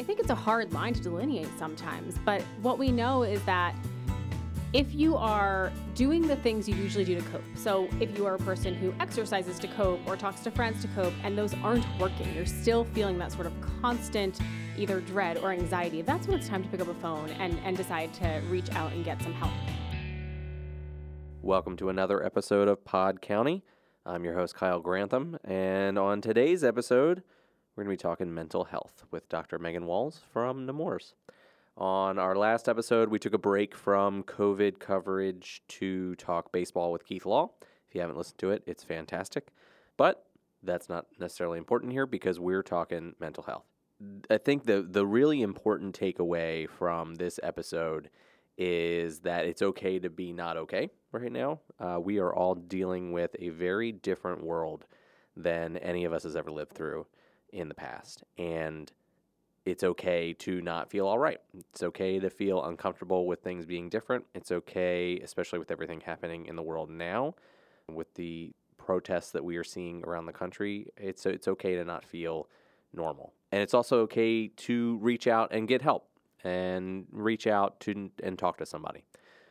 I think it's a hard line to delineate sometimes, but what we know is that if you are doing the things you usually do to cope, so if you are a person who exercises to cope or talks to friends to cope, and those aren't working, you're still feeling that sort of constant either dread or anxiety, that's when it's time to pick up a phone and, and decide to reach out and get some help. Welcome to another episode of Pod County. I'm your host, Kyle Grantham, and on today's episode, we're going to be talking mental health with Dr. Megan Walls from Nemours. On our last episode, we took a break from COVID coverage to talk baseball with Keith Law. If you haven't listened to it, it's fantastic. But that's not necessarily important here because we're talking mental health. I think the the really important takeaway from this episode is that it's okay to be not okay right now. Uh, we are all dealing with a very different world than any of us has ever lived through in the past. And it's okay to not feel all right. It's okay to feel uncomfortable with things being different. It's okay, especially with everything happening in the world now, with the protests that we are seeing around the country. It's it's okay to not feel normal. And it's also okay to reach out and get help and reach out to and talk to somebody.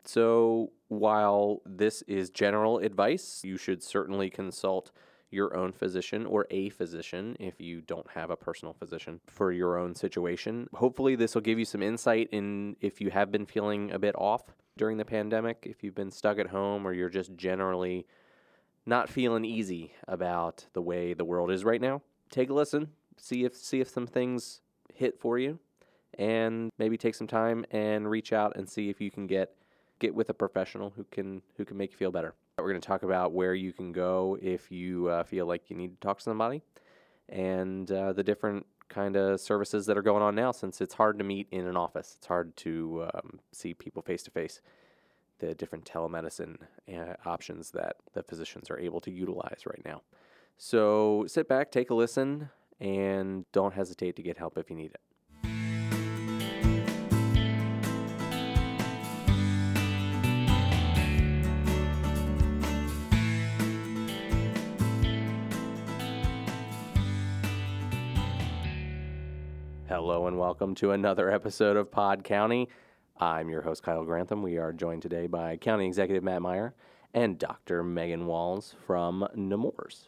So, while this is general advice, you should certainly consult your own physician or a physician if you don't have a personal physician for your own situation. Hopefully, this will give you some insight in if you have been feeling a bit off during the pandemic, if you've been stuck at home, or you're just generally not feeling easy about the way the world is right now. Take a listen, see if see if some things hit for you, and maybe take some time and reach out and see if you can get get with a professional who can who can make you feel better. We're going to talk about where you can go if you uh, feel like you need to talk to somebody, and uh, the different kind of services that are going on now. Since it's hard to meet in an office, it's hard to um, see people face to face. The different telemedicine uh, options that the physicians are able to utilize right now. So sit back, take a listen, and don't hesitate to get help if you need it. Hello and welcome to another episode of Pod County. I'm your host, Kyle Grantham. We are joined today by County Executive Matt Meyer and Dr. Megan Walls from Nemours.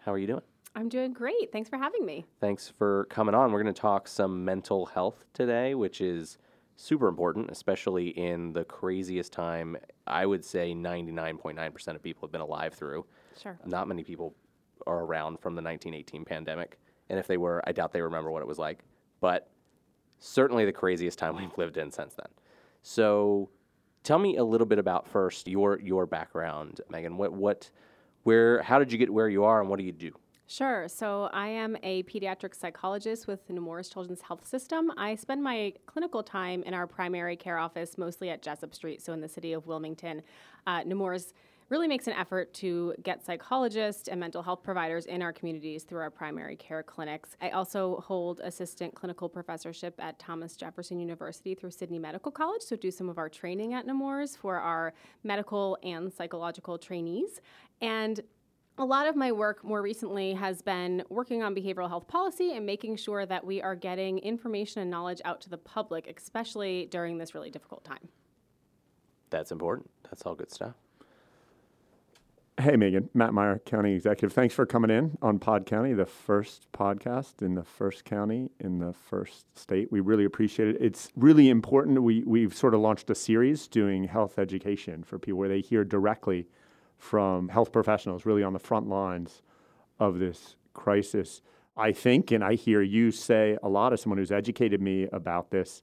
How are you doing? I'm doing great. Thanks for having me. Thanks for coming on. We're going to talk some mental health today, which is super important, especially in the craziest time I would say 99.9% of people have been alive through. Sure. Not many people are around from the 1918 pandemic. And if they were, I doubt they remember what it was like but certainly the craziest time we've lived in since then. So, tell me a little bit about first your your background, Megan. What what where how did you get where you are, and what do you do? Sure. So I am a pediatric psychologist with the Nemours Children's Health System. I spend my clinical time in our primary care office, mostly at Jessup Street, so in the city of Wilmington. Uh, Nemours really makes an effort to get psychologists and mental health providers in our communities through our primary care clinics. I also hold assistant clinical professorship at Thomas Jefferson University through Sidney Medical College, so do some of our training at Nemours for our medical and psychological trainees. And a lot of my work more recently has been working on behavioral health policy and making sure that we are getting information and knowledge out to the public, especially during this really difficult time. That's important. That's all good stuff. Hey, Megan, Matt Meyer, County Executive. Thanks for coming in on Pod County, the first podcast in the first county in the first state. We really appreciate it. It's really important. We, we've sort of launched a series doing health education for people where they hear directly from health professionals, really on the front lines of this crisis. I think, and I hear you say a lot as someone who's educated me about this,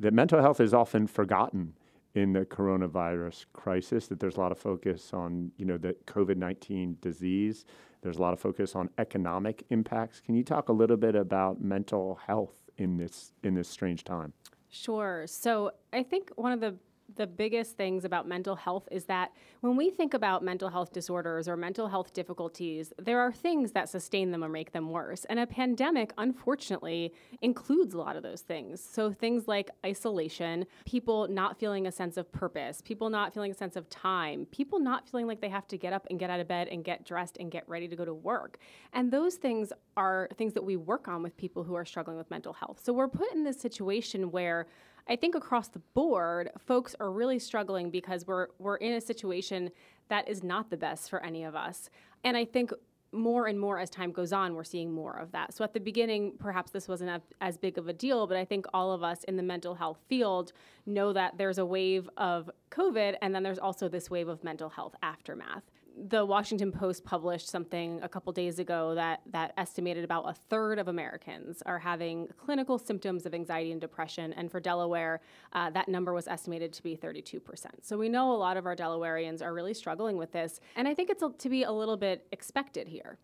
that mental health is often forgotten in the coronavirus crisis that there's a lot of focus on you know the covid-19 disease. There's a lot of focus on economic impacts. Can you talk a little bit about mental health in this in this strange time? Sure. So i think one of the the biggest things about mental health is that when we think about mental health disorders or mental health difficulties, there are things that sustain them or make them worse. And a pandemic, unfortunately, includes a lot of those things. So things like isolation, people not feeling a sense of purpose, people not feeling a sense of time, people not feeling like they have to get up and get out of bed and get dressed and get ready to go to work. And those things are things that we work on with people who are struggling with mental health. So we're put in this situation where I think across the board, folks are really struggling because we're we're in a situation that is not the best for any of us. And I think more and more as time goes on, we're seeing more of that. So at the beginning, perhaps this wasn't as big of a deal, but I think all of us in the mental health field know that there's a wave of COVID, and then there's also this wave of mental health aftermath the Washington Post published something a couple days ago that that estimated about a third of Americans are having clinical symptoms of anxiety and depression, and for Delaware, uh, that number was estimated to be 32%. So we know a lot of our Delawareans are really struggling with this, and I think it's a, to be a little bit expected here.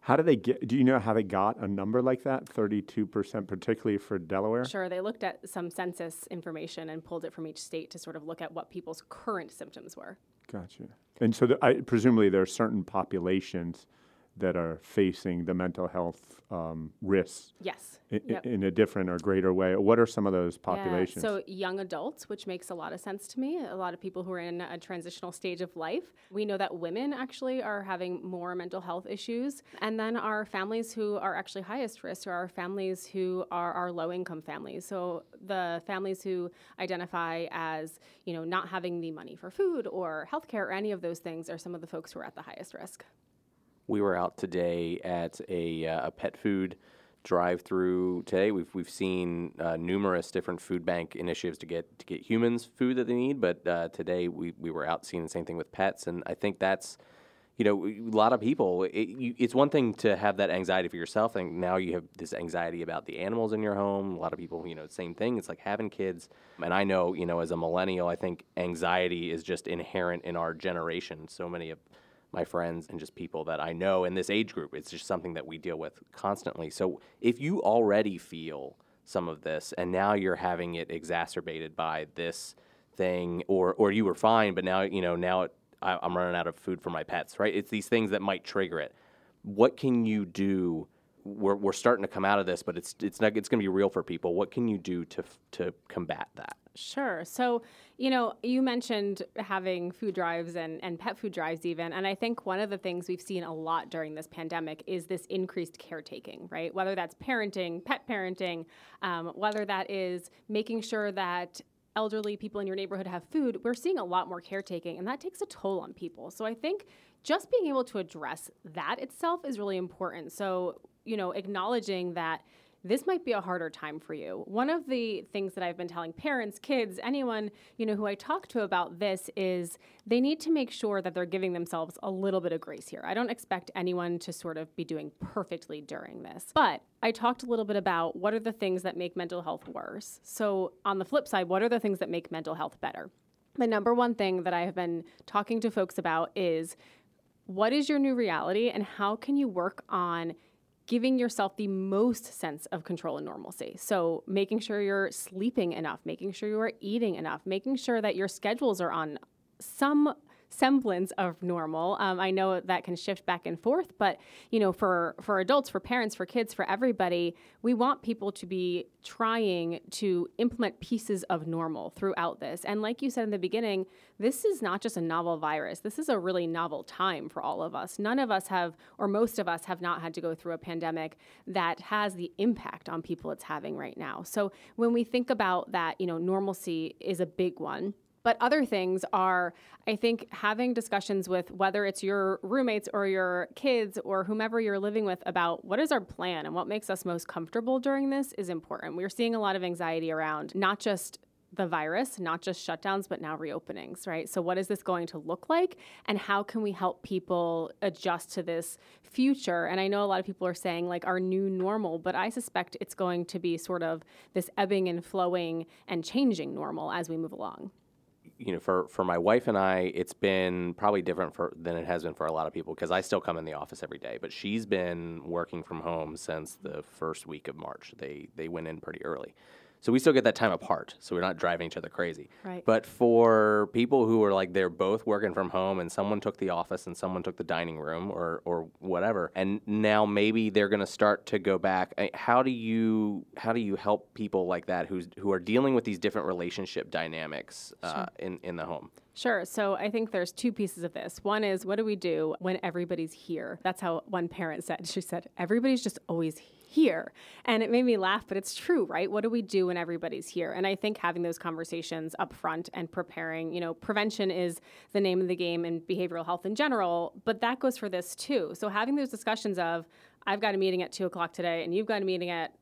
How do they get? Do you know how they got a number like that, thirty-two percent, particularly for Delaware? Sure, they looked at some census information and pulled it from each state to sort of look at what people's current symptoms were. Gotcha. And so, the, I, presumably, there are certain populations that are facing the mental health um, risks yes in, yep. in, a different or greater way. What are some of those populations? Yeah, so young adults, which makes a lot of sense to me. A lot of people who are in a transitional stage of life. We know that women actually are having more mental health issues, and then our families who are actually highest risk are our families who are our low income families. So the families who identify as you know not having the money for food or healthcare or any of those things are some of the folks who are at the highest risk. We were out today at a, uh, a pet food drive-through today. We've we've seen uh, numerous different food bank initiatives to get to get humans food that they need, but uh, today we we were out seeing the same thing with pets, and I think that's. You know, a lot of people. It, you, it's one thing to have that anxiety for yourself, and now you have this anxiety about the animals in your home. A lot of people, you know, same thing. It's like having kids, and I know, you know, as a millennial, I think anxiety is just inherent in our generation. So many of my friends and just people that I know in this age group. It's just something that we deal with constantly. So if you already feel some of this and now you're having it exacerbated by this thing or or you were fine but now you know now it, I, I'm running out of food for my pets, right? It's these things that might trigger it. What can you do we're, we're starting to come out of this, but it's it's not it's going to be real for people. What can you do to to combat that? Sure. So, you know, you mentioned having food drives and, and pet food drives, even. And I think one of the things we've seen a lot during this pandemic is this increased caretaking, right? Whether that's parenting, pet parenting, um, whether that is making sure that elderly people in your neighborhood have food, we're seeing a lot more caretaking, and that takes a toll on people. So I think just being able to address that itself is really important. So, you know, acknowledging that this might be a harder time for you. One of the things that I've been telling parents, kids, anyone, you know, who I talk to about this is they need to make sure that they're giving themselves a little bit of grace here. I don't expect anyone to sort of be doing perfectly during this. But I talked a little bit about what are the things that make mental health worse. So, on the flip side, what are the things that make mental health better? The number one thing that I have been talking to folks about is what is your new reality and how can you work on giving yourself the most sense of control and normalcy. So, making sure you're sleeping enough, making sure you are eating enough, making sure that your schedules are on some semblance of normal. Um, I know that can shift back and forth, but you know, for for adults, for parents, for kids, for everybody, we want people to be trying to implement pieces of normal throughout this. And like you said in the beginning, this is not just a novel virus. This is a really novel time for all of us. None of us have, or most of us have not had to go through a pandemic that has the impact on people it's having right now. So when we think about that, you know, normalcy is a big one but other things are, I think, having discussions with whether it's your roommates or your kids or whomever you're living with about what is our plan and what makes us most comfortable during this is important. We're seeing a lot of anxiety around not just the virus, not just shutdowns, but now reopenings, right? So, what is this going to look like? And how can we help people adjust to this future? And I know a lot of people are saying like our new normal, but I suspect it's going to be sort of this ebbing and flowing and changing normal as we move along you know, for, for my wife and I, it's been probably different for than it has been for a lot of people because I still come in the office every day. But she's been working from home since the first week of March. They they went in pretty early, So we still get that time apart. So we're not driving each other crazy. Right. But for people who are like they're both working from home and someone took the office and someone took the dining room or or whatever, and now maybe they're going to start to go back. How do you how do you help people like that who's who are dealing with these different relationship dynamics uh, in in the home? Sure. So I think there's two pieces of this. One is what do we do when everybody's here? That's how one parent said. She said, everybody's just always here. And it made me laugh, but it's true, right? What do we do when everybody's here? And I think having those conversations up front and preparing, you know, prevention is the name of the game in behavioral health in general, but that goes for this too. So having those discussions of, I've got a meeting at two o'clock today and you've got a meeting at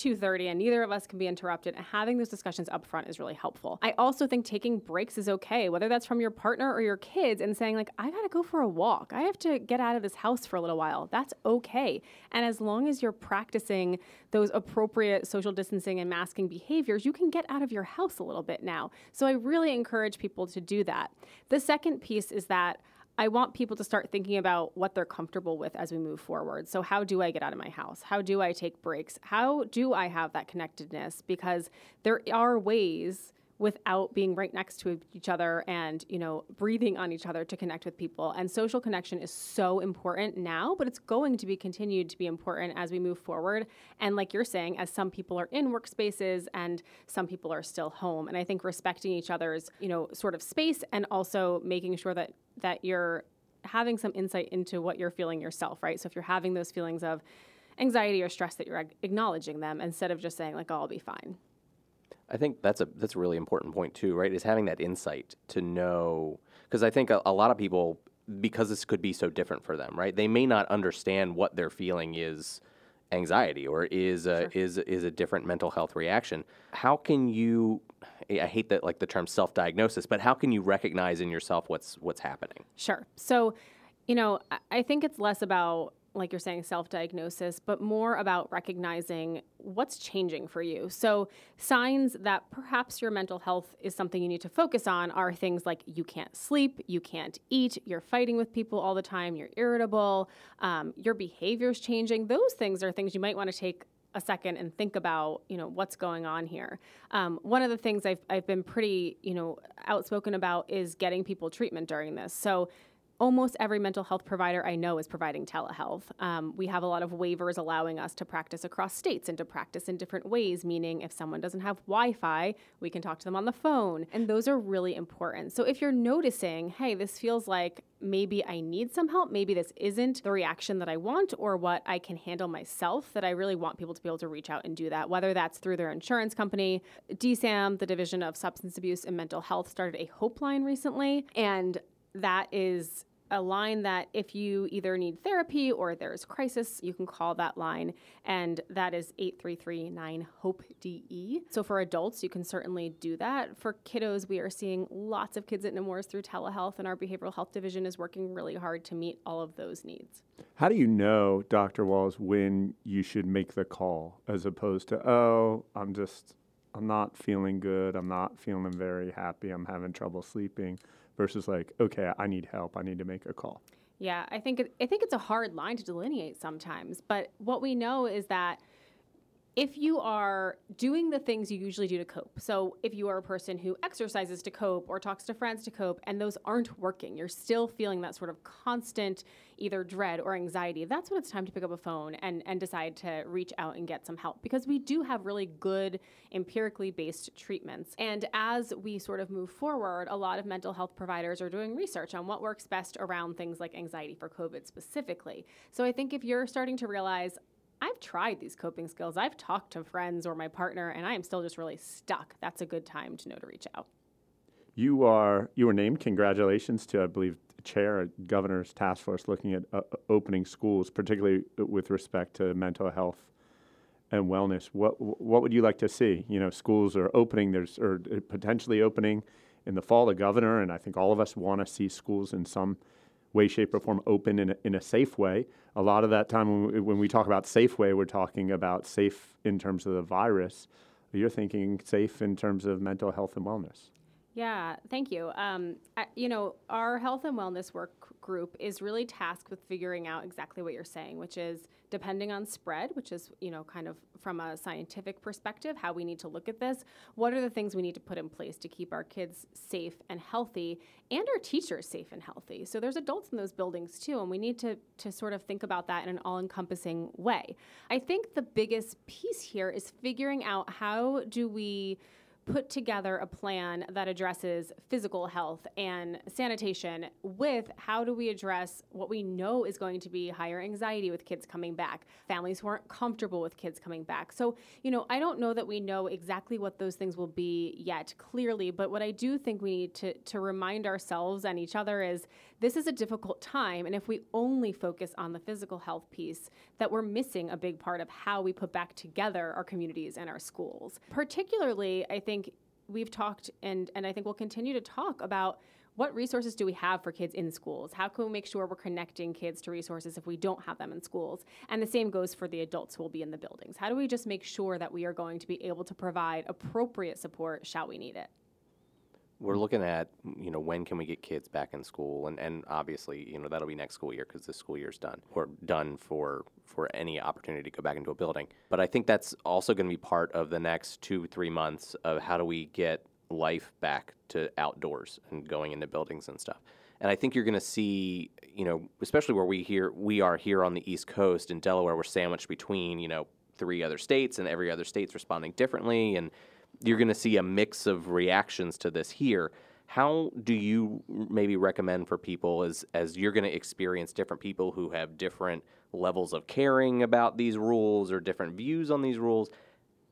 2:30 and neither of us can be interrupted having those discussions up front is really helpful. I also think taking breaks is okay, whether that's from your partner or your kids and saying like I got to go for a walk. I have to get out of this house for a little while. That's okay. And as long as you're practicing those appropriate social distancing and masking behaviors, you can get out of your house a little bit now. So I really encourage people to do that. The second piece is that I want people to start thinking about what they're comfortable with as we move forward. So, how do I get out of my house? How do I take breaks? How do I have that connectedness? Because there are ways without being right next to each other and you know breathing on each other to connect with people. And social connection is so important now but it's going to be continued to be important as we move forward. And like you're saying as some people are in workspaces and some people are still home. And i think respecting each other's you know sort of space and also making sure that that you're having some insight into what you're feeling yourself right? So if you're having those feelings of anxiety or stress that you're acknowledging them instead of just saying like oh, i'll be fine I think that's a that's a really important point too, right? Is having that insight to know because I think a, a lot of people because this could be so different for them, right? They may not understand what they're feeling is anxiety or is a, is is a different mental health reaction. How can you I hate that like the term self-diagnosis, but how can you recognize in yourself what's what's happening? Sure. So, you know, I think it's less about, like you're saying, self diagnosis, but more about recognizing what's changing for you. So, signs that perhaps your mental health is something you need to focus on are things like you can't sleep, you can't eat, you're fighting with people all the time, you're irritable, um, your behavior's changing. Those things are things you might want to take a second and think about you know what's going on here um, one of the things I've, I've been pretty you know outspoken about is getting people treatment during this so almost every mental health provider I know is providing telehealth. Um, we have a lot of waivers allowing us to practice across states and to practice in different ways, meaning if someone doesn't have Wi Fi, we can talk to them on the phone. And those are really important. So if you're noticing, hey, this feels like maybe I need some help, maybe this isn't the reaction that I want or what I can handle myself, that I really want people to be able to reach out and do that, whether that's through their insurance company. DSAMH, the Division of Substance Abuse and Mental Health, started a Hope line recently. And that is a line that if you either need therapy or there's crisis, you can call that line, and that is 8339 HOPE DE. So for adults, you can certainly do that. For kiddos, we are seeing lots of kids at Nemours through telehealth, and our behavioral health division is working really hard to meet all of those needs. How do you know, Dr. Walls, when you should make the call as opposed to, oh, I'm just, I'm not feeling good. I'm not feeling very happy. I'm having trouble sleeping versus like, okay, I need help. I need to make a call. Yeah, I think it, I think it's a hard line to delineate sometimes, but what we know is that if you are doing the things you usually do to cope, so if you are a person who exercises to cope or talks to friends to cope, and those aren't working, you're still feeling that sort of constant either dread or anxiety, that's when it's time to pick up a phone and, and decide to reach out and get some help because we do have really good empirically based treatments. And as we sort of move forward, a lot of mental health providers are doing research on what works best around things like anxiety for COVID specifically. So I think if you're starting to realize, I've tried these coping skills. I've talked to friends or my partner, and I am still just really stuck. That's a good time to know to reach out. You are you were named. Congratulations to I believe chair of governor's task force looking at uh, uh opening schools, particularly uh, with respect to mental health and wellness. What what would you like to see? You know, schools are opening. There's or uh, potentially opening in the fall. The governor and I think all of us want to see schools in some way, shape, or form open in a, in a safe way. A lot of that time when we, when we talk about safe way, we're talking about safe in terms of the virus. You're thinking safe in terms of mental health and wellness. Yeah, thank you. Um, I, you know, our health and wellness work group is really tasked with figuring out exactly what you're saying, which is depending on spread, which is, you know, kind of from a scientific perspective, how we need to look at this. What are the things we need to put in place to keep our kids safe and healthy and our teachers safe and healthy? So there's adults in those buildings too, and we need to, to sort of think about that in an all encompassing way. I think the biggest piece here is figuring out how do we put together a plan that addresses physical health and sanitation with how do we address what we know is going to be higher anxiety with kids coming back, families who aren't comfortable with kids coming back. So, you know, I don't know that we know exactly what those things will be yet clearly, but what I do think we need to, to remind ourselves and each other is this is a difficult time. And if we only focus on the physical health piece, that we're missing a big part of how we put back together our communities and our schools. Particularly, I think we've talked and, and I think we'll continue to talk about what resources do we have for kids in schools? How can we make sure we're connecting kids to resources if we don't have them in schools? And the same goes for the adults who will be in the buildings. How do we just make sure that we are going to be able to provide appropriate support, shall we need it? We're looking at you know when can we get kids back in school? And, and obviously you know that'll be next school year because this school year's done or done for for any opportunity to go back into a building. But i think that's also going to be part of the next two three months of how do we get life back to outdoors and going into buildings and stuff. And i think you're going to see you know especially where we here we are here on the east coast in delaware we're sandwiched between you know three other states and every other state's responding differently and you're going to see a mix of reactions to this here. How do you maybe recommend for people as as you're going to experience different people who have different levels of caring about these rules or different views on these rules?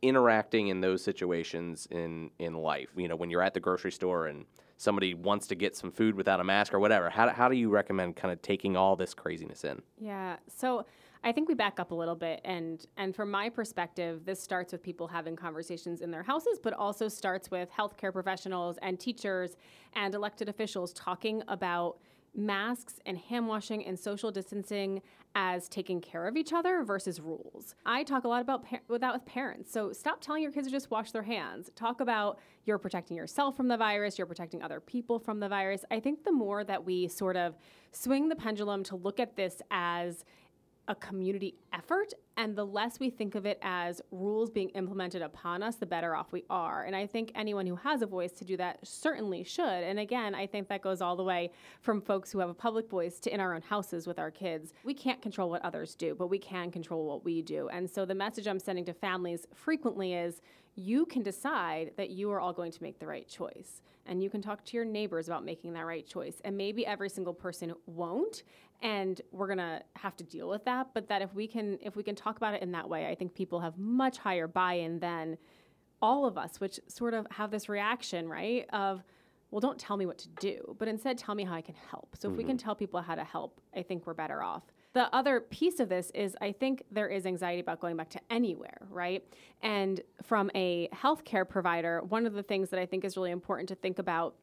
interacting in those situations in in life you know when you're at the grocery store and somebody wants to get some food without a mask or whatever how, how do you recommend kind of taking all this craziness in yeah so I think we back up a little bit and and from my perspective, this starts with people having conversations in their houses, but also starts with healthcare professionals and teachers and elected officials talking about masks and hand washing and social distancing as taking care of each other versus rules. I talk a lot about par- that with parents. So stop telling your kids to just wash their hands. Talk about you're protecting yourself from the virus, you're protecting other people from the virus. I think the more that we sort of swing the pendulum to look at this as a community effort. And the less we think of it as rules being implemented upon us, the better off we are. And I think anyone who has a voice to do that certainly should. And again, I think that goes all the way from folks who have a public voice to in our own houses with our kids. We can't control what others do, but we can control what we do. And so the message I'm sending to families frequently is you can decide that you are all going to make the right choice. And you can talk to your neighbors about making that right choice. And maybe every single person won't and we're going to have to deal with that but that if we can if we can talk about it in that way i think people have much higher buy-in than all of us which sort of have this reaction right of well don't tell me what to do but instead tell me how i can help so mm-hmm. if we can mm-hmm. tell people how to help i think we're better off the other piece of this is I think there is anxiety about going back to anywhere, right? And from a healthcare provider, one of the things that I think is really important to think about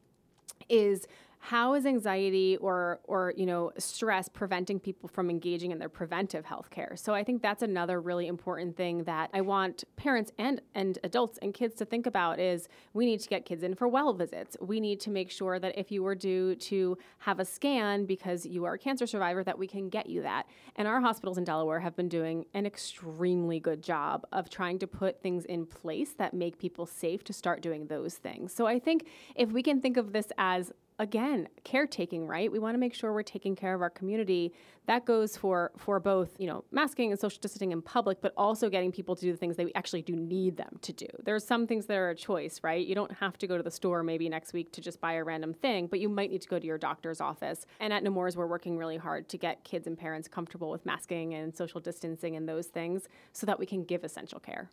is how is anxiety or or you know stress preventing people from engaging in their preventive health care so i think that's another really important thing that i want parents and and adults and kids to think about is we need to get kids in for well visits. We need to make sure that if you were due to have a scan because you are a cancer survivor that we can get you that. And our hospitals in delaware have been doing an extremely good job of trying to put things in place that make people safe to start doing those things. So i think if we can think of this as again caretaking right? We want to make sure we're taking care of our community. That goes for for both you know masking and social distancing in public but also getting people to do the things they actually do need them to do. There's some things that are a choice right? You don't have to go to the store maybe next week to just buy a random thing but you might need to go to your doctor's office. And at nemours we're working really hard to get kids and parents comfortable with masking and social distancing and those things so that we can give essential care.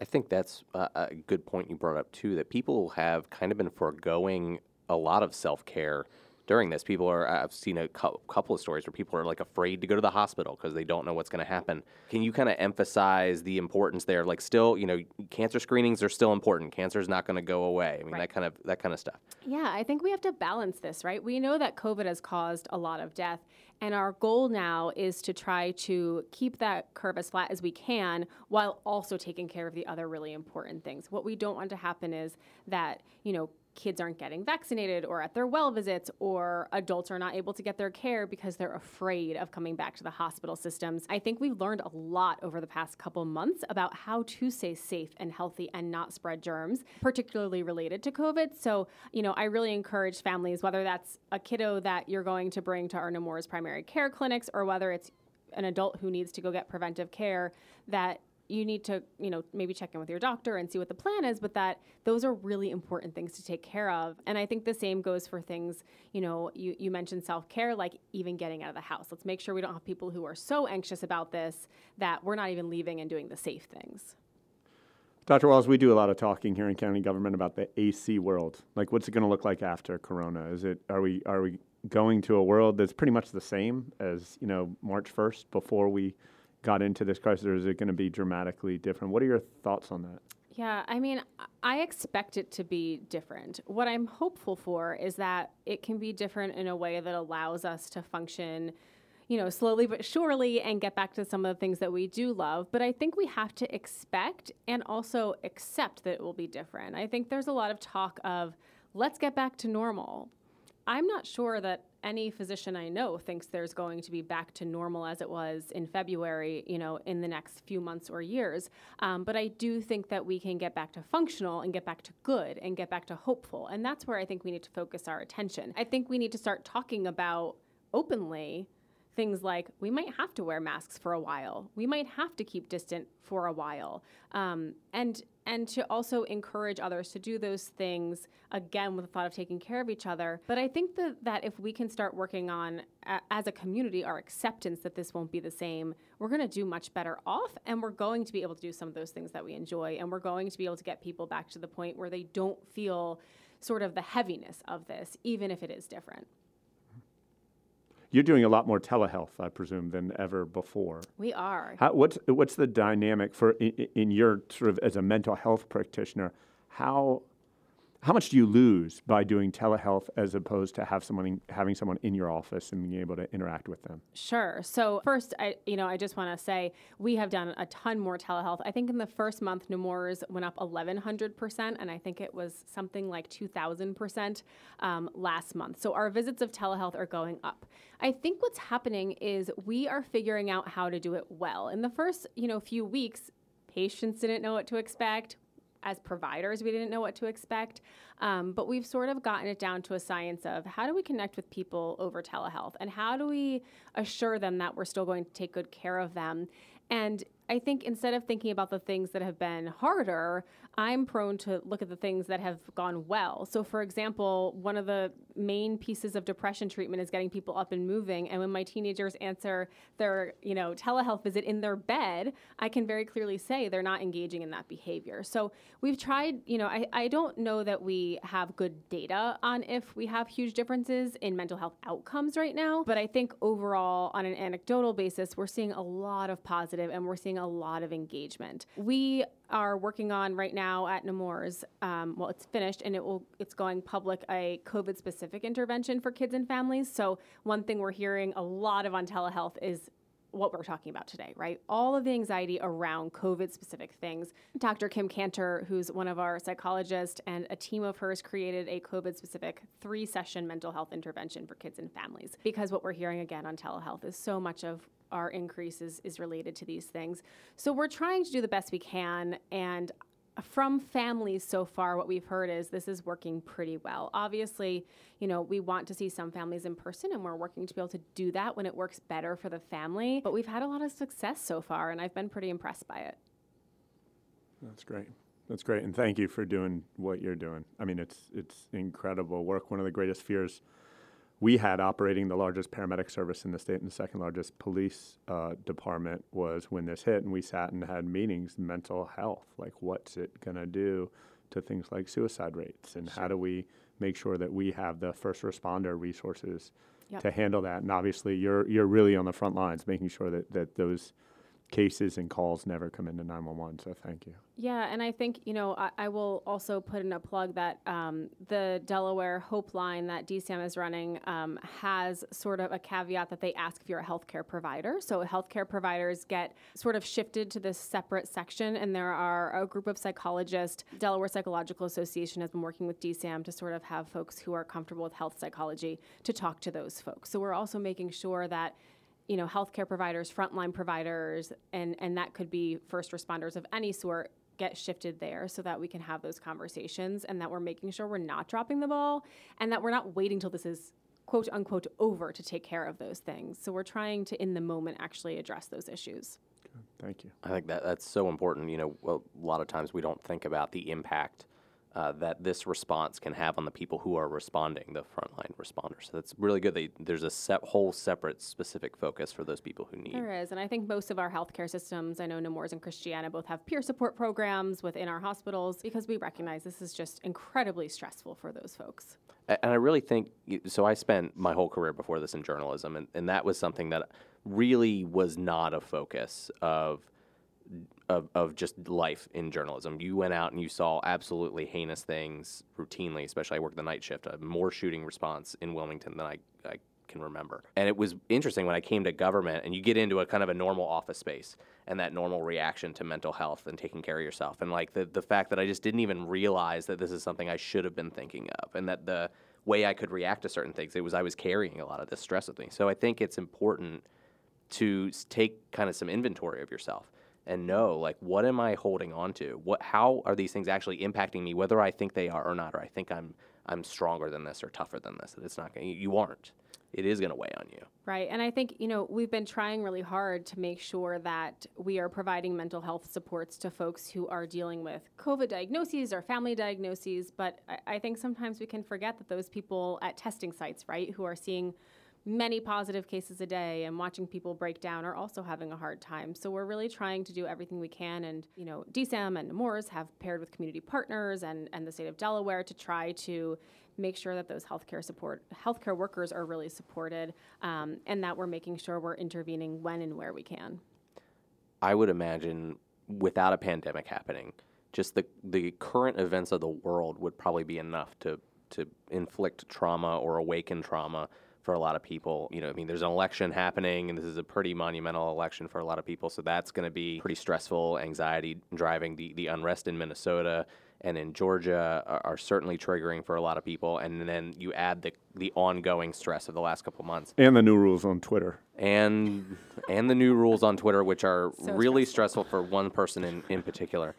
I think that's a good point you brought up too. That people have kind of been foregoing a lot of self care during this. People are, I've seen a couple of stories where people are like afraid to go to the hospital because they don't know what's going to happen. Can you kind of emphasize the importance there? Like, still, you know, cancer screenings are still important. Cancer is not going to go away. I mean, right. that kind of that kind of stuff. Yeah, I think we have to balance this, right? We know that COVID has caused a lot of death. And our goal now is to try to keep that curve as flat as we can while also taking care of the other really important things. What we don't want to happen is that, you know, kids aren't getting vaccinated or at their well visits or adults are not able to get their care because they're afraid of coming back to the hospital systems. I think we've learned a lot over the past couple months about how to stay safe and healthy and not spread germs, particularly related to COVID. So, you know, I really encourage families, whether that's a kiddo that you're going to bring to our Nemours primary care clinics or whether it's an adult who needs to go get preventive care, that you need to, you know, maybe check in with your doctor and see what the plan is, but that those are really important things to take care of. And I think the same goes for things, you know, you, you mentioned self care, like even getting out of the house. Let's make sure we don't have people who are so anxious about this that we're not even leaving and doing the safe things. Dr. Walls, we do a lot of talking here in county government about the AC world. Like, what's it going to look like after Corona? Is it are we are we going to a world that's pretty much the same as you know March first before we got into this crisis, or is it going to be dramatically different? What are your thoughts on that? Yeah, I mean, I expect it to be different. What I'm hopeful for is that it can be different in a way that allows us to function, you know, slowly but surely and get back to some of the things that we do love. But I think we have to expect and also accept that it will be different. I think there's a lot of talk of let's get back to normal. I'm not sure that any physician I know thinks there's going to be back to normal as it was in February, you know, in the next few months or years. Um, but I do think that we can get back to functional and get back to good and get back to hopeful. And that's where I think we need to focus our attention. I think we need to start talking about openly things like we might have to wear masks for a while. We might have to keep distant for a while. Um, and and to also encourage others to do those things again with the thought of taking care of each other. But I think that, that if we can start working on, a, as a community, our acceptance that this won't be the same, we're going to do much better off and we're going to be able to do some of those things that we enjoy. And we're going to be able to get people back to the point where they don't feel sort of the heaviness of this, even if it is different. You're doing a lot more telehealth, I presume, than ever before. We are. How, what's what's the dynamic for in, in your sort of as a mental health practitioner? How how much do you lose by doing telehealth as opposed to have someone in, having someone in your office and being able to interact with them? Sure. So first, I you know I just want to say we have done a ton more telehealth. I think in the first month, Nemours went up 1,100 percent, and I think it was something like 2,000 um, percent last month. So our visits of telehealth are going up. I think what's happening is we are figuring out how to do it well. In the first you know few weeks, patients didn't know what to expect as providers, we didn't know what to expect. Um, but we've sort of gotten it down to a science of how do we connect with people over telehealth and how do we assure them that we're still going to take good care of them. And I think instead of thinking about the things that have been harder, I'm prone to look at the things that have gone well. So, for example, one of the main pieces of depression treatment is getting people up and moving. And when my teenagers answer their, you know, telehealth visit in their bed, I can very clearly say they're not engaging in that behavior. So we've tried, you know, I, I don't know that we have good data on if we have huge differences in mental health outcomes right now, but I think overall, on an anecdotal basis, we're seeing a lot of positive and we're seeing a lot of engagement. We are working on right now at Nemours. Um, well, it's finished and it will it's going public a COVID specific intervention for kids and families. So one thing we're hearing a lot of on telehealth is what we're talking about today, right? All of the anxiety around COVID specific things. Dr. Kim Cantor, who's one of our psychologists, and a team of hers created a COVID specific three session mental health intervention for kids and families. Because what we're hearing again on telehealth is so much of our increase is, is related to these things. So we're trying to do the best we can. And from families so far, what we've heard is this is working pretty well. Obviously, you know, we want to see some families in person and we're working to be able to do that when it works better for the family. But we've had a lot of success so far and I've been pretty impressed by it. That's great. That's great. And thank you for doing what you're doing. I mean, it's it's incredible work. One of the greatest fears we had operating the largest paramedic service in the state and the second largest police uh, department was when this hit, and we sat and had meetings, mental health, like what's it going to do to things like suicide rates, and sure. how do we make sure that we have the first responder resources yep. to handle that? And obviously, you're you're really on the front lines, making sure that that those cases and calls never come into 911. So thank you. Yeah, and I think, you know, I, I will also put in a plug that um, the Delaware Hope Line that DCM is running um, has sort of a caveat that they ask if you're a healthcare provider. So healthcare providers get sort of shifted to this separate section, and there are a group of psychologists. Delaware Psychological Association has been working with DCM to sort of have folks who are comfortable with health psychology to talk to those folks. So we're also making sure that you know, healthcare providers, frontline providers, and, and that could be first responders of any sort get shifted there so that we can have those conversations and that we're making sure we're not dropping the ball and that we're not waiting till this is quote unquote over to take care of those things. So we're trying to in the moment actually address those issues. Thank you. I think that that's so important. You know, well, a lot of times we don't think about the impact uh, that this response can have on the people who are responding, the frontline responders. So that's really good. That there's a set, whole separate specific focus for those people who need. There is, and I think most of our healthcare systems, I know Nemours and Christiana both have peer support programs within our hospitals because we recognize this is just incredibly stressful for those folks. And I really think so. I spent my whole career before this in journalism, and, and that was something that really was not a focus of of, of just life in journalism. You went out and you saw absolutely heinous things routinely, especially I worked the night shift, a more shooting response in Wilmington than I, I can remember. And it was interesting when I came to government and you get into a kind of a normal office space and that normal reaction to mental health and taking care of yourself. And like the, the fact that I just didn't even realize that this is something I should have been thinking of and that the way I could react to certain things, it was I was carrying a lot of this stress with me. So I think it's important to take kind of some inventory of yourself and know like what am I holding on to? What how are these things actually impacting me, whether I think they are or not, or I think I'm I'm stronger than this or tougher than this. It's not going you aren't. It is going to weigh on you. Right. And I think, you know, we've been trying really hard to make sure that we are providing mental health supports to folks who are dealing with COVID diagnoses or family diagnoses. But I, I think sometimes we can forget that those people at testing sites, right, who are seeing many positive cases a day and watching people break down are also having a hard time. So we're really trying to do everything we can. And, you know, DSAMH and Nemours have paired with community partners and, and the state of Delaware to try to make sure that those healthcare support healthcare workers are really supported um, and that we're making sure we're intervening when and where we can. I would imagine without a pandemic happening, just the the current events of the world would probably be enough to to inflict trauma or awaken trauma for a lot of people. You know, I mean, there's an election happening, and this is a pretty monumental election for a lot of people. So that's going to be pretty stressful, anxiety driving the, the unrest in Minnesota and in Georgia are, are, certainly triggering for a lot of people. And then you add the the ongoing stress of the last couple months and the new rules on Twitter and and the new rules on Twitter, which are so really stressful. stressful. for one person in in particular.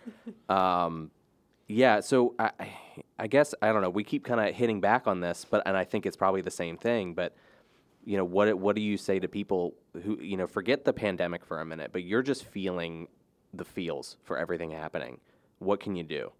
Um, yeah, so I, I guess I don't know. We keep kind of hitting back on this, but and I think it's probably the same thing. But you know, what what do you say to people who you know forget the pandemic for a minute, but you're just feeling the feels for everything happening? What can you do?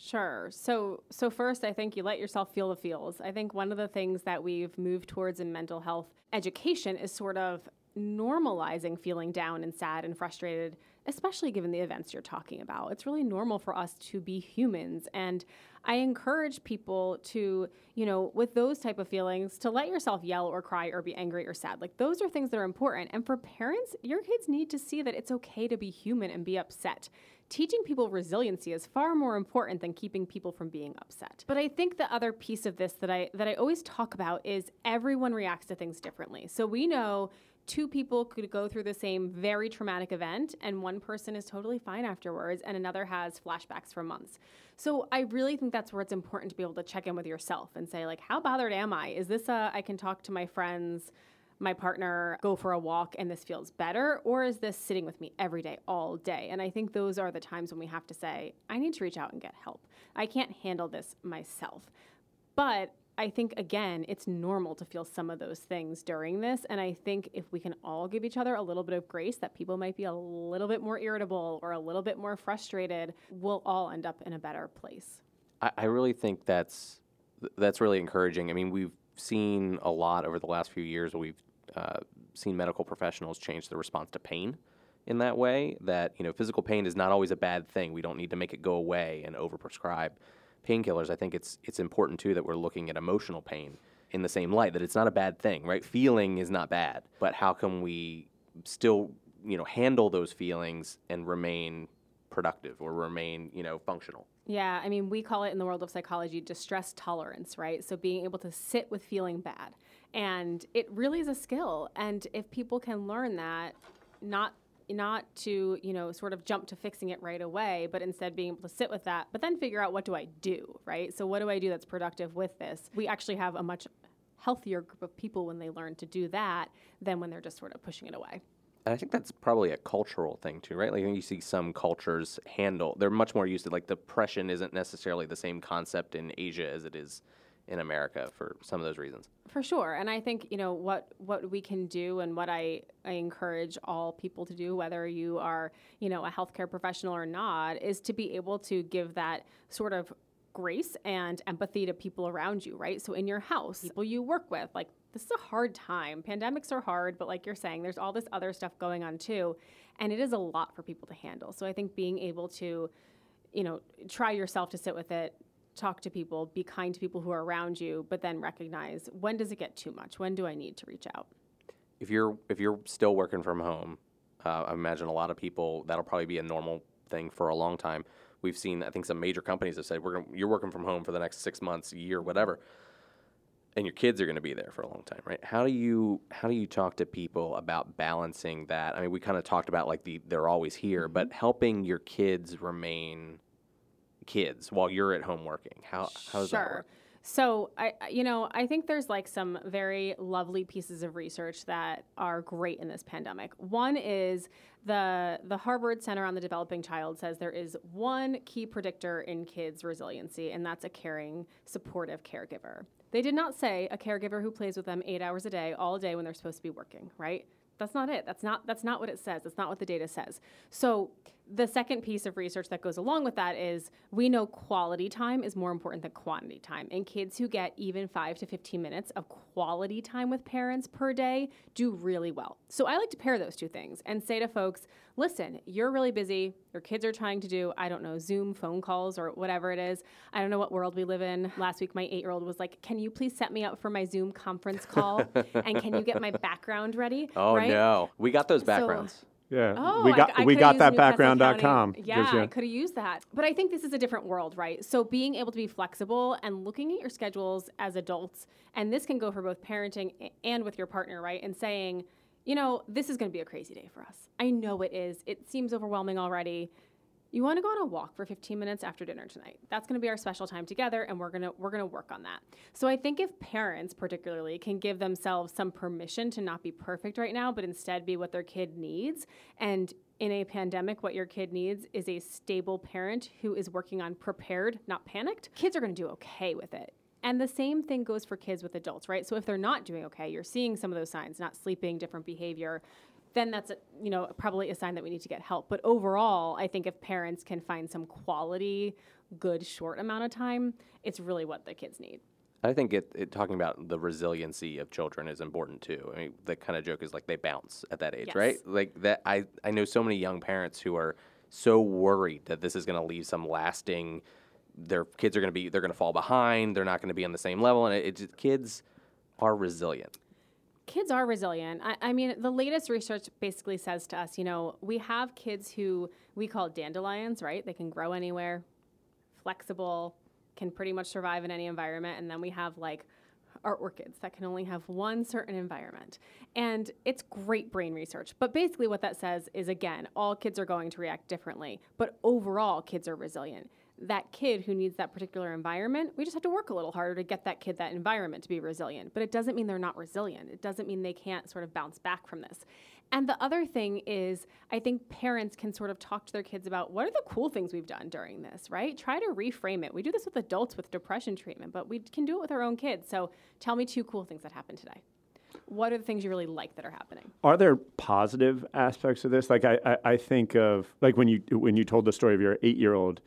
Sure. So so first I think you let yourself feel the feels. I think one of the things that we've moved towards in mental health education is sort of normalizing feeling down and sad and frustrated especially given the events you're talking about. It's really normal for us to be humans and I encourage people to, you know, with those type of feelings to let yourself yell or cry or be angry or sad. Like those are things that are important. And for parents, your kids need to see that it's okay to be human and be upset teaching people resiliency is far more important than keeping people from being upset. But I think the other piece of this that I that I always talk about is everyone reacts to things differently. So we know two people could go through the same very traumatic event and one person is totally fine afterwards and another has flashbacks for months. So I really think that's where it's important to be able to check in with yourself and say like how bothered am I? Is this a I can talk to my friends my partner go for a walk and this feels better or is this sitting with me every day all day and i think those are the times when we have to say i need to reach out and get help i can't handle this myself but I think, again, it's normal to feel some of those things during this. And I think if we can all give each other a little bit of grace that people might be a little bit more irritable or a little bit more frustrated, we'll all end up in a better place. I, I really think that's that's really encouraging. I mean, we've seen a lot over the last few years. We've uh, seen medical professionals change their response to pain in that way. That you know, physical pain is not always a bad thing. We don't need to make it go away and overprescribe painkillers, I think it's it's important too that we're looking at emotional pain in the same light that it's not a bad thing, right? Feeling is not bad, but how can we still you know handle those feelings and remain productive or remain you know functional Yeah, I mean, we call it in the world of psychology distress tolerance, right? So being able to sit with feeling bad. And it really is a skill. And if people can learn that, not not to, you know, sort of jump to fixing it right away, but instead being able to sit with that, but then figure out what do I do, right? So what do I do that's productive with this? We actually have a much healthier group of people when they learn to do that than when they're just sort of pushing it away. And I think that's probably a cultural thing too, right? Like you see some cultures handle they're much more used to like depression isn't necessarily the same concept in Asia as it is in America for some of those reasons. For sure. And I think, you know, what what we can do and what I, I encourage all people to do, whether you are, you know, a healthcare professional or not, is to be able to give that sort of grace and empathy to people around you, right? So in your house, people you work with, like this is a hard time. Pandemics are hard, but like you're saying, there's all this other stuff going on too. And it is a lot for people to handle. So I think being able to, you know, try yourself to sit with it, talk to people, be kind to people who are around you, but then recognize when does it get too much? When do I need to reach out? If you're if you're still working from home, uh, I imagine a lot of people that'll probably be a normal thing for a long time. We've seen I think some major companies have said we're gonna, you're working from home for the next six months, year, whatever, and your kids are going to be there for a long time, right? How do you how do you talk to people about balancing that? I mean, we kind of talked about like the they're always here, but helping your kids remain kids while you're at home working. How how does that sure. work? So I- you know, I think there's like some very lovely pieces of research that are great in this pandemic. One is the the Harvard Center on the Developing Child says there is one key predictor in kids' resiliency, and that's a caring, supportive caregiver. They did not say a caregiver who plays with them eight hours a day, all day when they're supposed to be working, right? That's not it. That's not that's not what it says. That's not what the data says. So the second piece of research that goes along with that is we know quality time is more important than quantity time. And kids who get even 5 to 15 minutes of quality time with parents per day do really well. So I like to pair those two things and say to folks, listen, you're really busy. Your kids are trying to do, I don't know, Zoom phone calls or whatever it is. I don't know what world we live in. Last week, my eight year old was like, Can you please set me up for my Zoom conference call? and can you get my background ready? Oh right? no, we got those backgrounds. Yeah, Oh, we got I we got that background.com. Yeah, you- I could have used that. But I think this is a different world, right? So being able to be flexible and looking at your schedules as adults, and this can go for both parenting and with your partner, right? And saying, you know, this is going to be a crazy day for us. I know it is. It seems overwhelming already. You want to go on a walk for 15 minutes after dinner tonight. That's going to be our special time together and we're going to we're going to work on that. So I think if parents particularly can give themselves some permission to not be perfect right now but instead be what their kid needs and in a pandemic what your kid needs is a stable parent who is working on prepared, not panicked. Kids are going to do okay with it. And the same thing goes for kids with adults, right? So if they're not doing okay, you're seeing some of those signs, not sleeping, different behavior, then that's a, you know probably a sign that we need to get help. But overall, I think if parents can find some quality, good short amount of time, it's really what the kids need. I think it, it talking about the resiliency of children is important too. I mean, the kind of joke is like they bounce at that age, Yes. right? Like that. I I know so many young parents who are so worried that this is going to leave some lasting. Their kids are going to be they're going to fall behind. They're not going to be on the same level, and it, it just, kids are resilient. Kids are resilient. I, I mean, the latest research basically says to us, you know, we have kids who we call dandelions, right? They can grow anywhere, flexible, can pretty much survive in any environment. And then we have like our orchids that can only have one certain environment. And it's great brain research. But basically, what that says is again, all kids are going to react differently, but overall, kids are resilient. That kid who needs that particular environment, we just have to work a little harder to get that kid that environment to be resilient. But it doesn't mean they're not resilient. It doesn't mean they can't sort of bounce back from this. And the other thing is, I think parents can sort of talk to their kids about what are the cool things we've done during this, right? Try to reframe it. We do this with adults with depression treatment, but we can do it with our own kids. So tell me two cool things that happened today. What are the things you really like that are happening? Are there positive aspects of this? Like I, I, I think of like when you when you told the story of your eight year old.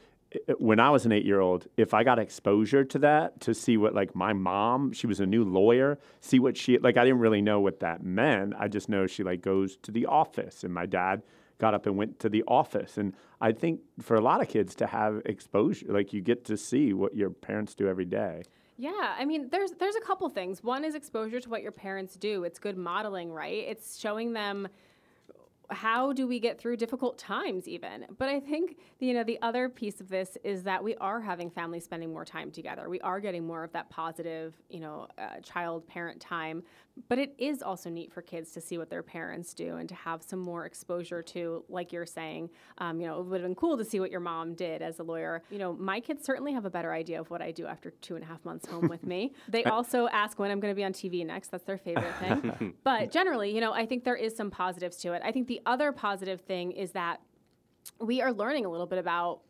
When I was an eight year old, if I got exposure to that, to see what like my mom, she was a new lawyer, see what she like, I didn't really know what that meant. I just know she like goes to the office, and my dad got up and went to the office. And I think for a lot of kids to have exposure, like you get to see what your parents do every day. Yeah, I mean, there's there's a couple things. One is exposure to what your parents do. It's good modeling, right? It's showing them how do we get through difficult times even? But i think you know the other piece of this is that we are having families spending more time together. We are getting more of that positive you know uh, child parent time but it is also neat for kids to see what their parents do and to have some more exposure to like you're saying um, you know it would have been cool to see what your mom did as a lawyer. You know my kids certainly have a better idea of what i do after two and a half months home with me. They also ask when i'm going to be on tv next. That's their favorite thing. But generally you know i think there is some positives to it. I think the other positive thing is that we are learning a little bit about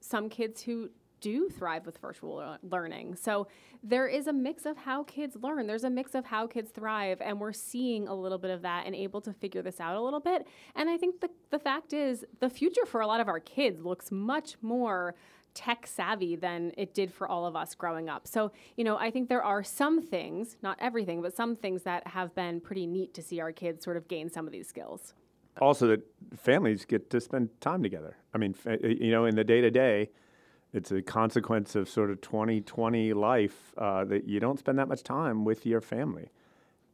some kids who do thrive with virtual learning. So there is a mix of how kids learn. There's a mix of how kids thrive, and we're seeing a little bit of that and able to figure this out a little bit. And I think the, the fact is, the future for a lot of our kids looks much more tech savvy than it did for all of us growing up. So, you know, I think there are some things, not everything, but some things that have been pretty neat to see our kids sort of gain some of these skills. Also, that families get to spend time together. I mean, you know, in the day to day, it's a consequence of sort of 2020 life uh, that you don't spend that much time with your family.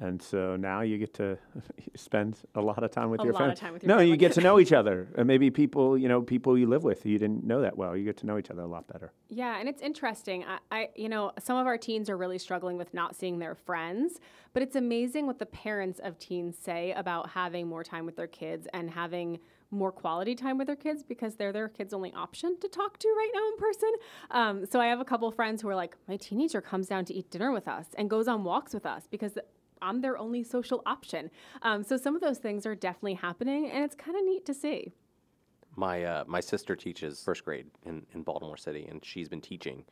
And so now you get to spend a lot of time with a your family. With your no, family. you get to know each other. And maybe people, you know, people you live with, you didn't know that well. You get to know each other a lot better. Yeah, and it's interesting. I, I, you know, some of our teens are really struggling with not seeing their friends, but it's amazing what the parents of teens say about having more time with their kids and having more quality time with their kids because they're their kids' only option to talk to right now in person. Um, so I have a couple friends who are like, my teenager comes down to eat dinner with us and goes on walks with us because I'm their only social option. Um, so some of those things are definitely happening, and it's kind of neat to see. My uh, my sister teaches first grade in, in Baltimore City, and she's been teaching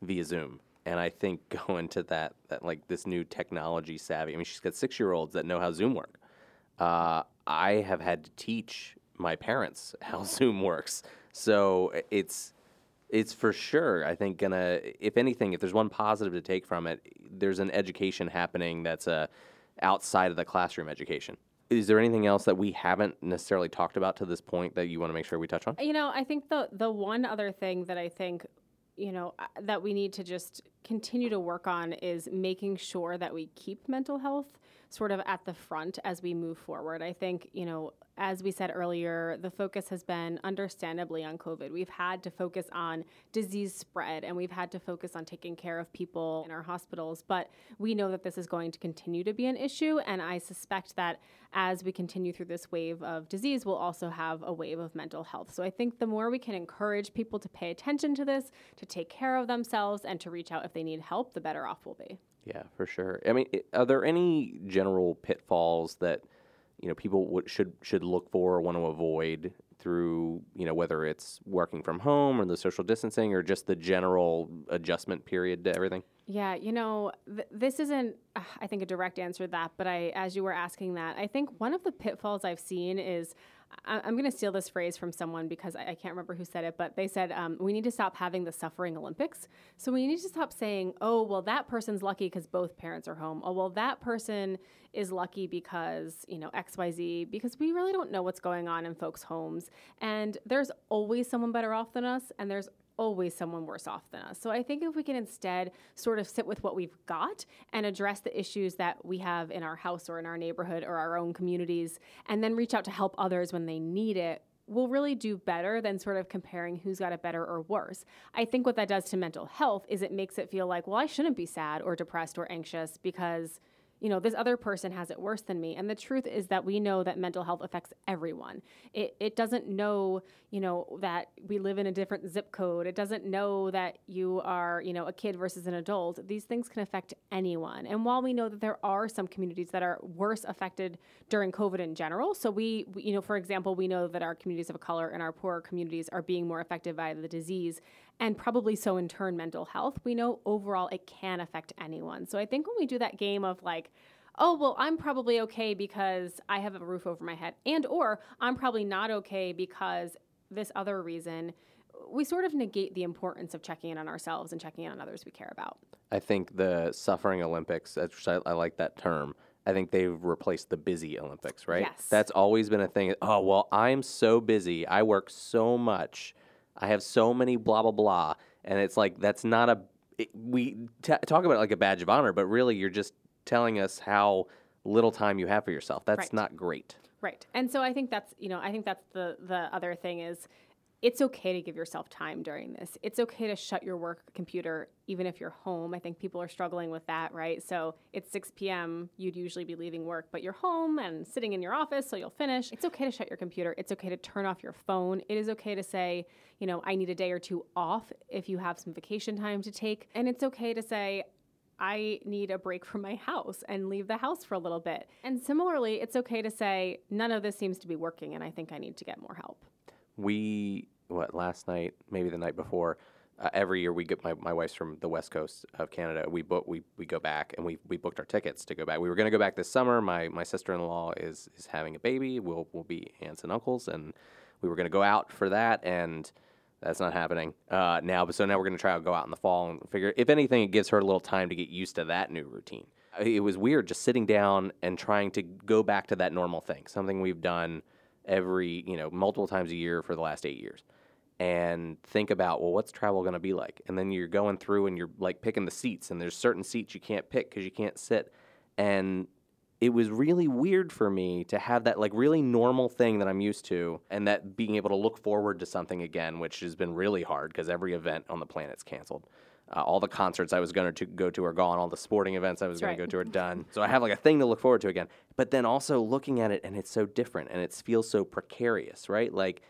via Zoom. And I think going to that, that like this new technology savvy. I mean, she's got six year olds that know how Zoom work. Uh, I have had to teach my parents how Zoom works. So it's it's for sure. I think gonna if anything, if there's one positive to take from it, there's an education happening that's uh, outside of the classroom education. Is there anything else that we haven't necessarily talked about to this point that you want to make sure we touch on? You know, I think the the one other thing that I think you know uh, that we need to just continue to work on is making sure that we keep mental health sort of at the front as we move forward. I think, you know, as we said earlier, the focus has been understandably on COVID. We've had to focus on disease spread and we've had to focus on taking care of people in our hospitals. But we know that this is going to continue to be an issue. And I suspect that as we continue through this wave of disease, we'll also have a wave of mental health. So I think the more we can encourage people to pay attention to this, to take care of themselves, and to reach out if they need help, the better off we'll be. Yeah, for sure. I mean, are there any general pitfalls that you know people would, should should look for or want to avoid through you know whether it's working from home or the social distancing or just the general adjustment period to everything? Yeah, you know, th- this isn't uh, I think a direct answer to that, but I as you were asking that, I think one of the pitfalls I've seen is I, am going to steal this phrase from someone because I, I, can't remember who said it, but they said um, we need to stop having the suffering Olympics. So we need to stop saying, oh, well, that person's lucky because both parents are home. Oh, well, that person is lucky because, you know, XYZ, because we really don't know what's going on in folks' homes. And there's always someone better off than us, and there's always someone worse off than us. So I think if we can instead sort of sit with what we've got and address the issues that we have in our house or in our neighborhood or our own communities, and then reach out to help others when they need it, will really do better than sort of comparing who's got it better or worse. I think what that does to mental health is it makes it feel like, well, I shouldn't be sad or depressed or anxious because you know, this other person has it worse than me. And the truth is that we know that mental health affects everyone. It, it doesn't know, you know, that we live in a different zip code. It doesn't know that you are, you know, a kid versus an adult. These things can affect anyone. And while we know that there are some communities that are worse affected during COVID in general, so we, we you know, for example, we know that our communities of color and our poorer communities are being more affected by the disease and probably so in turn mental health, we know overall it can affect anyone. So I think when we do that game of like, oh well i'm probably okay because i have a roof over my head and or i'm probably not okay because this other reason we sort of negate the importance of checking in on ourselves and checking in on others we care about. I think the suffering olympics I, I like that term. I think they've replaced the busy olympics right? Yes. that's always been a thing. Oh well i'm so busy. I work so much I have so many blah blah blah, and it's like that's not a it, we t- talk about it like a badge of honor, but really you're just telling us how little time you have for yourself. That's Right. not great. Right. And so I think that's, you know, I think that's the the other thing is it's okay to give yourself time during this. It's okay to shut your work computer even if you're home. I think people are struggling with that, right? So it's 6 p.m. You'd usually be leaving work, but you're home and sitting in your office, so you'll finish. It's okay to shut your computer. It's okay to turn off your phone. It is okay to say, you know, I need a day or two off if you have some vacation time to take. And it's okay to say, I need a break from my house and leave the house for a little bit. And similarly, it's okay to say, none of this seems to be working and I think I need to get more help. We what last night, maybe the night before. Uh, every year we get my, my wife's from the west coast of Canada. We book we, we go back and we, we booked our tickets to go back. We were going to go back this summer. My my sister in law is is having a baby. We'll we'll be aunts and uncles, and we were going to go out for that, and that's not happening uh, now. But so now we're going to try to go out in the fall and figure. If anything, it gives her a little time to get used to that new routine. It was weird just sitting down and trying to go back to that normal thing, something we've done every you know multiple times a year for the last eight years. And think about well what's travel going to be like? And then you're going through and you're like picking the seats and there's certain seats you can't pick because you can't sit. And it was really weird for me to have that like really normal thing that i'm used to and that being able to look forward to something again which has been really hard because every event on the planet's canceled uh, all the concerts I was going to go to are gone. All the sporting events I was going right. to go to are done. So I have like a thing to look forward to again. But then also looking at it, and it's so different, and it feels so precarious, right? Like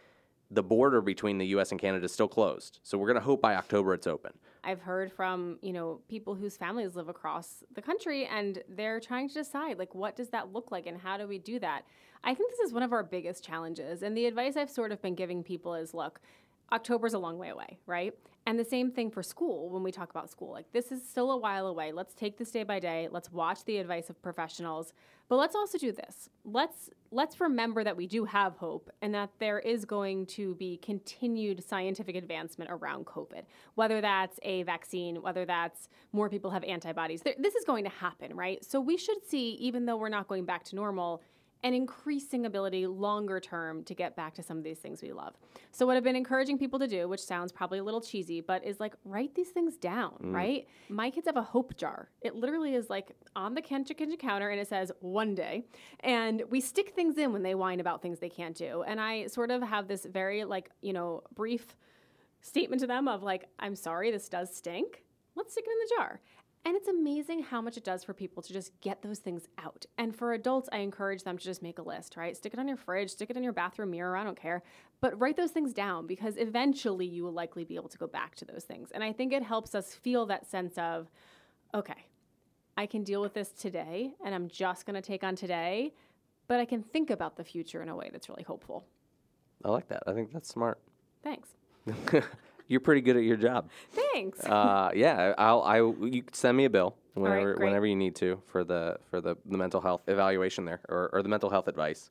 the border between the U.S. and Canada is still closed. So we're going to hope by October it's open. I've heard from, you know, people whose families live across the country and they're trying to decide like what does that look like and how do we do that? I think this is one of our biggest challenges. And the advice I've sort of been giving people is look, October's a long way away, right? And the same thing for school when we talk about school. Like, this is still a while away. Let's take this day by day. Let's watch the advice of professionals. But let's also do this. Let's let's remember that we do have hope and that there is going to be continued scientific advancement around COVID. Whether that's a vaccine, whether that's more people have antibodies. There, this is going to happen, right? So we should see even though we're not going back to normal, an increasing ability longer term to get back to some of these things we love. So, what I've been encouraging people to do, which sounds probably a little cheesy, but is like write these things down, mm. right? My kids have a hope jar. It literally is like on the kitchen kitchen counter and it says one day. And we stick things in when they whine about things they can't do. And I sort of have this very, like, you know, brief statement to them of like, I'm sorry, this does stink. Let's stick it in the jar. And it's amazing how much it does for people to just get those things out. And for adults, I encourage them to just make a list, right? Stick it on your fridge, stick it in your bathroom mirror, I don't care. But write those things down because eventually you will likely be able to go back to those things. And I think it helps us feel that sense of, okay, I can deal with this today and I'm just going to take on today, but I can think about the future in a way that's really hopeful. I like that. I think that's smart. Thanks. You're pretty good at your job. Thanks. Uh, yeah, I'll I you can send me a bill whenever great. whenever you need to for the for the, the mental health evaluation there or, or the mental health advice.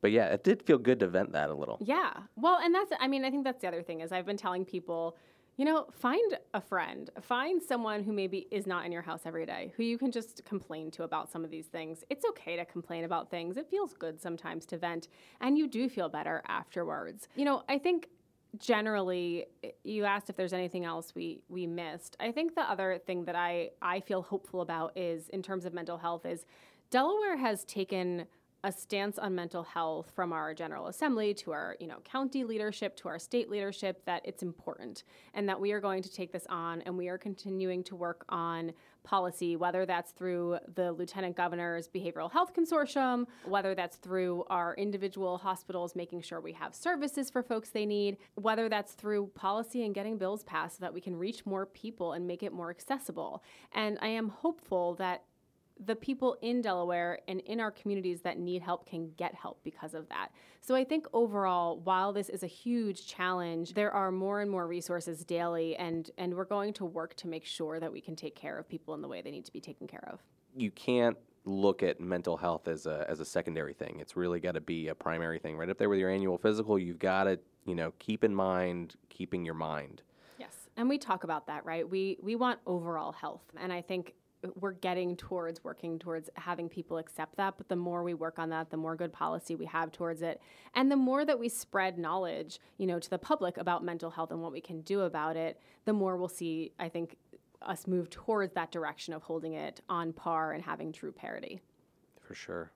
But yeah, it did feel good to vent that a little. Yeah. Well, and that's, I mean, I think that's the other thing is I've been telling people, you know, find a friend, find someone who maybe is not in your house every day, who you can just complain to about some of these things. It's okay to complain about things. It feels good sometimes to vent, and you do feel better afterwards. You know, I think generally you asked if there's anything else we we missed. I think the other thing that i i feel hopeful about is in terms of mental health is delaware has taken a stance on mental health from our general assembly to our you know county leadership to our state leadership that it's important and that we are going to take this on and we are continuing to work on policy whether that's through the lieutenant governor's behavioral health consortium whether that's through our individual hospitals making sure we have services for folks they need whether that's through policy and getting bills passed so that we can reach more people and make it more accessible. And i am hopeful that the people in Delaware and in our communities that need help can get help because of that. So I think overall, while this is a huge challenge, there are more and more resources daily and and we're going to work to make sure that we can take care of people in the way they need to be taken care of. You can't look at mental health as a as a secondary thing. It's really got to be a primary thing. Right up there with your annual physical, you've got to, you know, keep in mind keeping your mind. Yes. And we talk about that, right? We we want overall health. And I think we're getting towards working towards having people accept that but the more we work on that the more good policy we have towards it and the more that we spread knowledge you know to the public about mental health and what we can do about it the more we'll see i think us move towards that direction of holding it on par and having true parity For sure.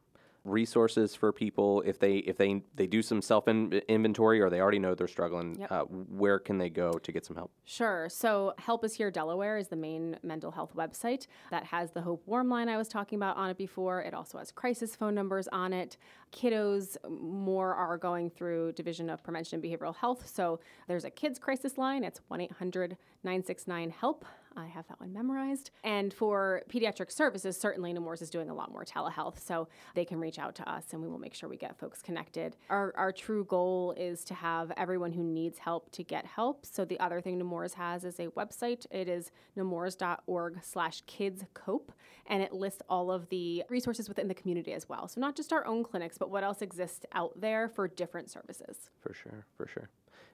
Resources for people if they if they they do some self inventory or they already know they're struggling. Yep. Uh, where can they go to get some help? Sure. So, Help Is Here Delaware is the main mental health website that has the Hope Warm line I was talking about on it before. It also has crisis phone numbers on it. Kiddos more are going through Division of Prevention and Behavioral Health. So, there's a kids crisis line. It's 1 800 969 HELP. I have that one memorized. And for pediatric services, certainly Nemours is doing a lot more telehealth, so they can reach out to us and we will make sure we get folks connected. Our, our true goal is to have everyone who needs help to get help. So the other thing Nemours has is a website. It is nemours.org slash kids cope, and it lists all of the resources within the community as well. So not just our own clinics, but what else exists out there for different services. For sure, for sure.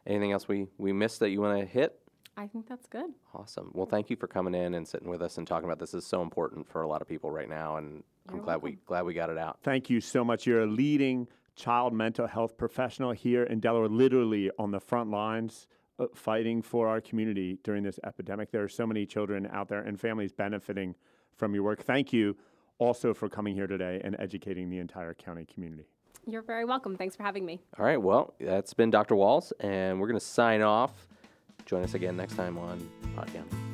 Anything else we, we missed that you want to hit? I think that's good. Awesome. Well, thank you for coming in and sitting with us and talking about this. this is so important for a lot of people right now, and I'm You're glad we glad we got it out. Thank you so much. You're a leading child mental health professional here in Delaware, literally on the front lines uh, fighting for our community during this epidemic. There are so many children out there and families benefiting from your work. Thank you also for coming here today and educating the entire county community. You're very welcome. Thanks for having me. All right. Well, that's been Dr. Walls, and we're going to sign off. Join us again next time on Podcast.